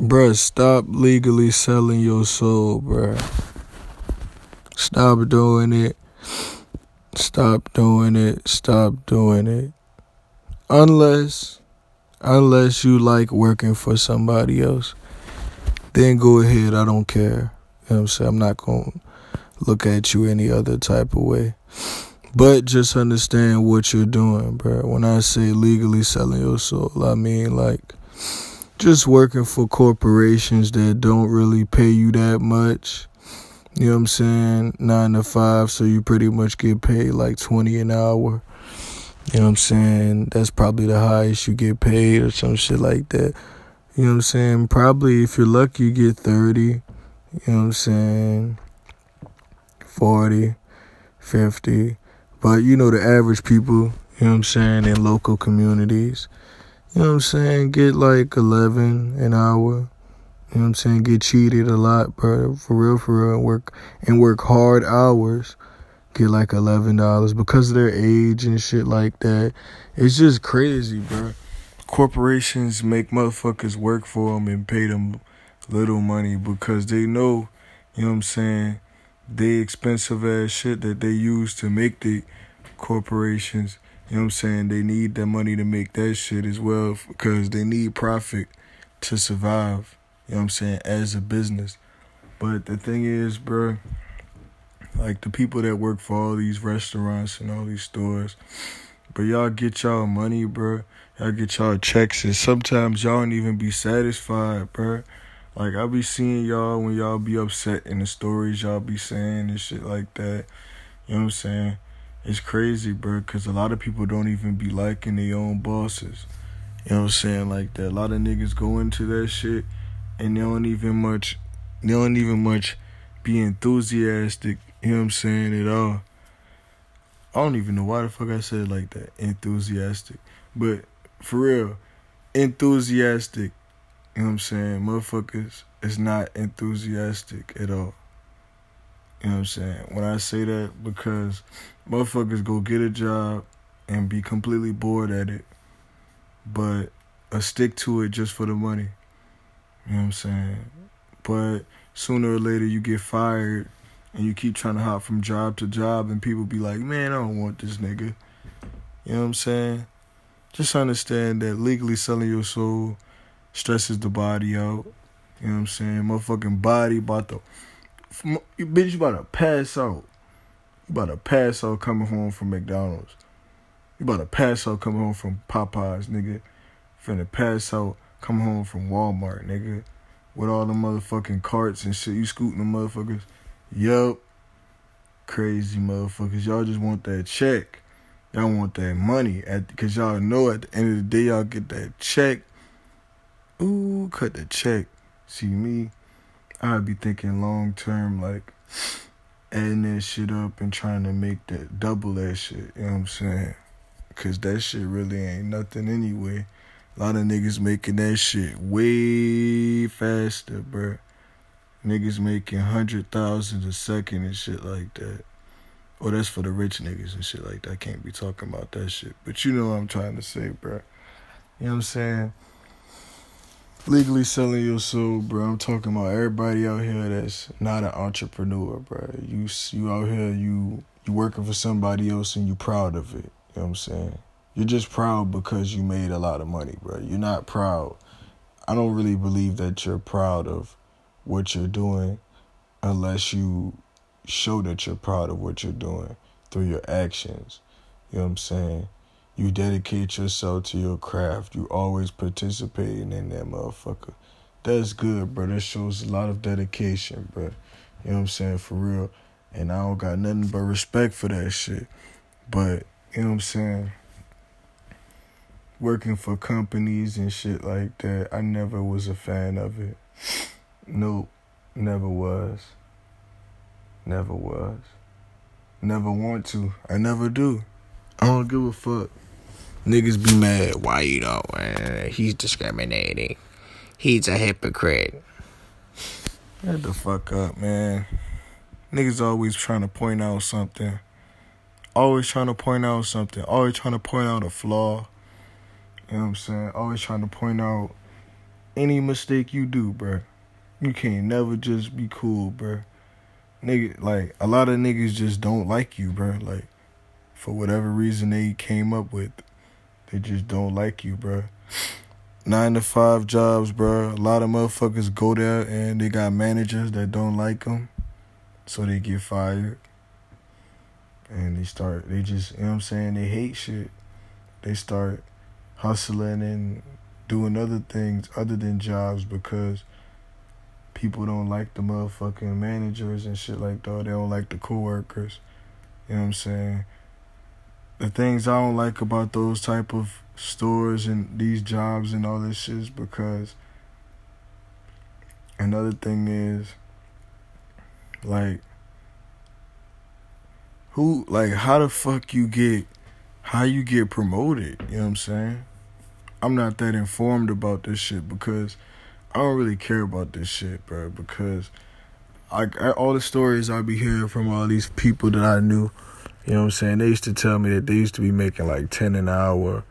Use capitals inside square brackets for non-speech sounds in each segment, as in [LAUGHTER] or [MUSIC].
Bruh, stop legally selling your soul, bruh. Stop doing it. Stop doing it. Stop doing it. Unless, unless you like working for somebody else, then go ahead. I don't care. You know what I'm saying? I'm not going to look at you any other type of way. But just understand what you're doing, bro. When I say legally selling your soul, I mean like just working for corporations that don't really pay you that much. You know what I'm saying? Nine to five, so you pretty much get paid like 20 an hour. You know what I'm saying? That's probably the highest you get paid or some shit like that. You know what I'm saying? Probably if you're lucky, you get 30. You know what I'm saying? 40, 50. But you know, the average people, you know what I'm saying, in local communities, you know what I'm saying, get like 11 an hour. You know what I'm saying? Get cheated a lot, bro. For real, for real. Work and work hard hours. Get like eleven dollars because of their age and shit like that. It's just crazy, bro. Corporations make motherfuckers work for them and pay them little money because they know, you know what I'm saying, they expensive ass shit that they use to make the corporations. You know what I'm saying? They need that money to make that shit as well because they need profit to survive. You know what I'm saying? As a business. But the thing is, bro, like the people that work for all these restaurants and all these stores, but y'all get y'all money, bro. Y'all get y'all checks, and sometimes y'all don't even be satisfied, bro. Like I be seeing y'all when y'all be upset in the stories y'all be saying and shit like that. You know what I'm saying? It's crazy, bro, because a lot of people don't even be liking their own bosses. You know what I'm saying? Like that. A lot of niggas go into that shit and they don't even much, they don't even much be enthusiastic. You know what I'm saying? At all. I don't even know why the fuck I said like that. Enthusiastic. But for real, enthusiastic. You know what I'm saying? Motherfuckers is not enthusiastic at all. You know what I'm saying? When I say that, because motherfuckers go get a job and be completely bored at it, but a stick to it just for the money. You know what I'm saying? But sooner or later you get fired and you keep trying to hop from job to job and people be like, man, I don't want this nigga. You know what I'm saying? Just understand that legally selling your soul stresses the body out. You know what I'm saying? Motherfucking body about to you bitch, you about to pass out. You about to pass out coming home from McDonald's. You about to pass out coming home from Popeyes, nigga. Finna pass out coming home from Walmart, nigga. With all the motherfucking carts and shit. You scooting the motherfuckers. Yup. Crazy motherfuckers. Y'all just want that check. Y'all want that money. At Cause y'all know at the end of the day y'all get that check. Ooh, cut the check. See me? I'd be thinking long term, like adding that shit up and trying to make that double that shit. You know what I'm saying? Cause that shit really ain't nothing anyway. A lot of niggas making that shit way faster, bruh. Niggas making hundred thousands a second and shit like that. Oh, that's for the rich niggas and shit like that. I can't be talking about that shit. But you know what I'm trying to say, bruh. You know what I'm saying? Legally selling your soul, bro. I'm talking about everybody out here that's not an entrepreneur, bro. You you out here, you you working for somebody else and you proud of it. You know what I'm saying? You're just proud because you made a lot of money, bro. You're not proud. I don't really believe that you're proud of what you're doing unless you show that you're proud of what you're doing through your actions. You know what I'm saying? You dedicate yourself to your craft. You always participating in that motherfucker. That's good, bro. That shows a lot of dedication, bro. You know what I'm saying? For real. And I don't got nothing but respect for that shit. But, you know what I'm saying? Working for companies and shit like that, I never was a fan of it. Nope. Never was. Never was. Never want to. I never do. I don't give a fuck. Niggas be mad. Why you know? Uh, he's discriminating. He's a hypocrite. Get the fuck up, man. Niggas always trying to point out something. Always trying to point out something. Always trying to point out a flaw. You know what I'm saying? Always trying to point out any mistake you do, bro, you can't never just be cool, bro. Nigga, like a lot of niggas just don't like you, bro. Like for whatever reason they came up with, they just don't like you, bro. Nine to five jobs, bro. A lot of motherfuckers go there and they got managers that don't like them, so they get fired. And they start, they just, you know what I'm saying? They hate shit. They start hustling and doing other things other than jobs because people don't like the motherfucking managers and shit like that. They don't like the coworkers. You know what I'm saying? The things I don't like about those type of stores and these jobs and all this shit is because another thing is like who like how the fuck you get how you get promoted, you know what I'm saying? I'm not that informed about this shit because I don't really care about this shit, bro. Because I, I, all the stories I be hearing from all these people that I knew, you know what I'm saying? They used to tell me that they used to be making like ten an hour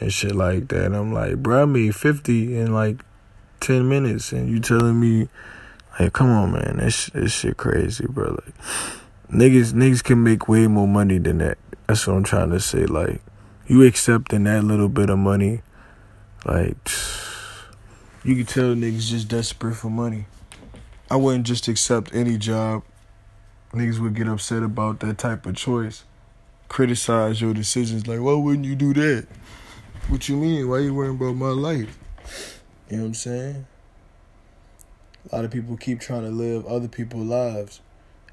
and shit like that. And I'm like, bro, I made fifty in like ten minutes, and you telling me, like, come on, man, this this shit crazy, bro. Like, niggas niggas can make way more money than that. That's what I'm trying to say. Like, you accepting that little bit of money, like. [SNIFFS] You can tell niggas just desperate for money. I wouldn't just accept any job. Niggas would get upset about that type of choice. Criticize your decisions like, why wouldn't you do that? What you mean? Why you worrying about my life? You know what I'm saying? A lot of people keep trying to live other people's lives.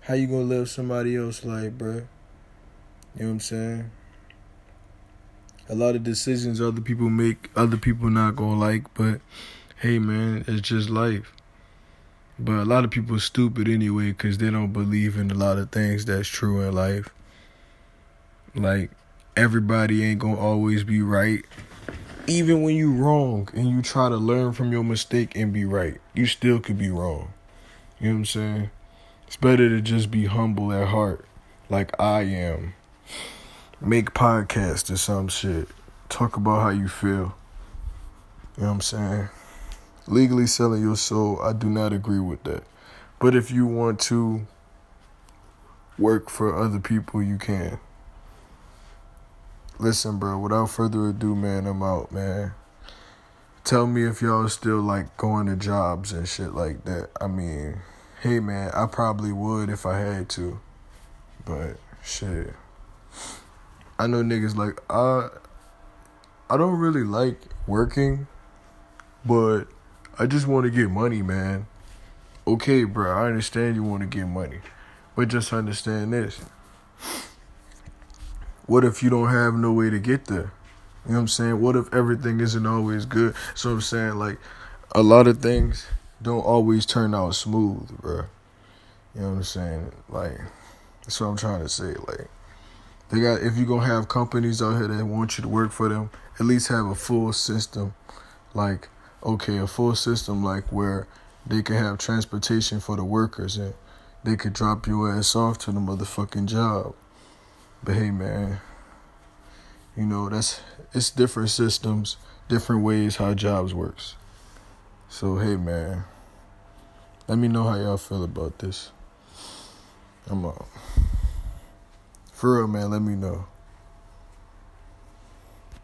How you gonna live somebody else's life, bro? You know what I'm saying? A lot of decisions other people make, other people not gonna like, but hey man, it's just life. But a lot of people are stupid anyway because they don't believe in a lot of things that's true in life. Like everybody ain't gonna always be right. Even when you wrong and you try to learn from your mistake and be right, you still could be wrong. You know what I'm saying? It's better to just be humble at heart, like I am. Make podcasts or some shit. Talk about how you feel. You know what I'm saying? Legally selling your soul, I do not agree with that. But if you want to work for other people, you can. Listen, bro, without further ado, man, I'm out, man. Tell me if y'all still like going to jobs and shit like that. I mean, hey, man, I probably would if I had to. But shit. I know niggas like I I don't really like working, but I just want to get money, man. Okay, bro, I understand you want to get money. But just understand this. What if you don't have no way to get there? You know what I'm saying? What if everything isn't always good? So I'm saying like a lot of things don't always turn out smooth, bro. You know what I'm saying? Like that's what I'm trying to say. Like they got if you're gonna have companies out here that want you to work for them, at least have a full system. Like okay, a full system like where they could have transportation for the workers and they could drop your ass off to the motherfucking job. But hey, man, you know that's it's different systems, different ways how jobs works. So hey, man, let me know how y'all feel about this. I'm up. For real, man. Let me know.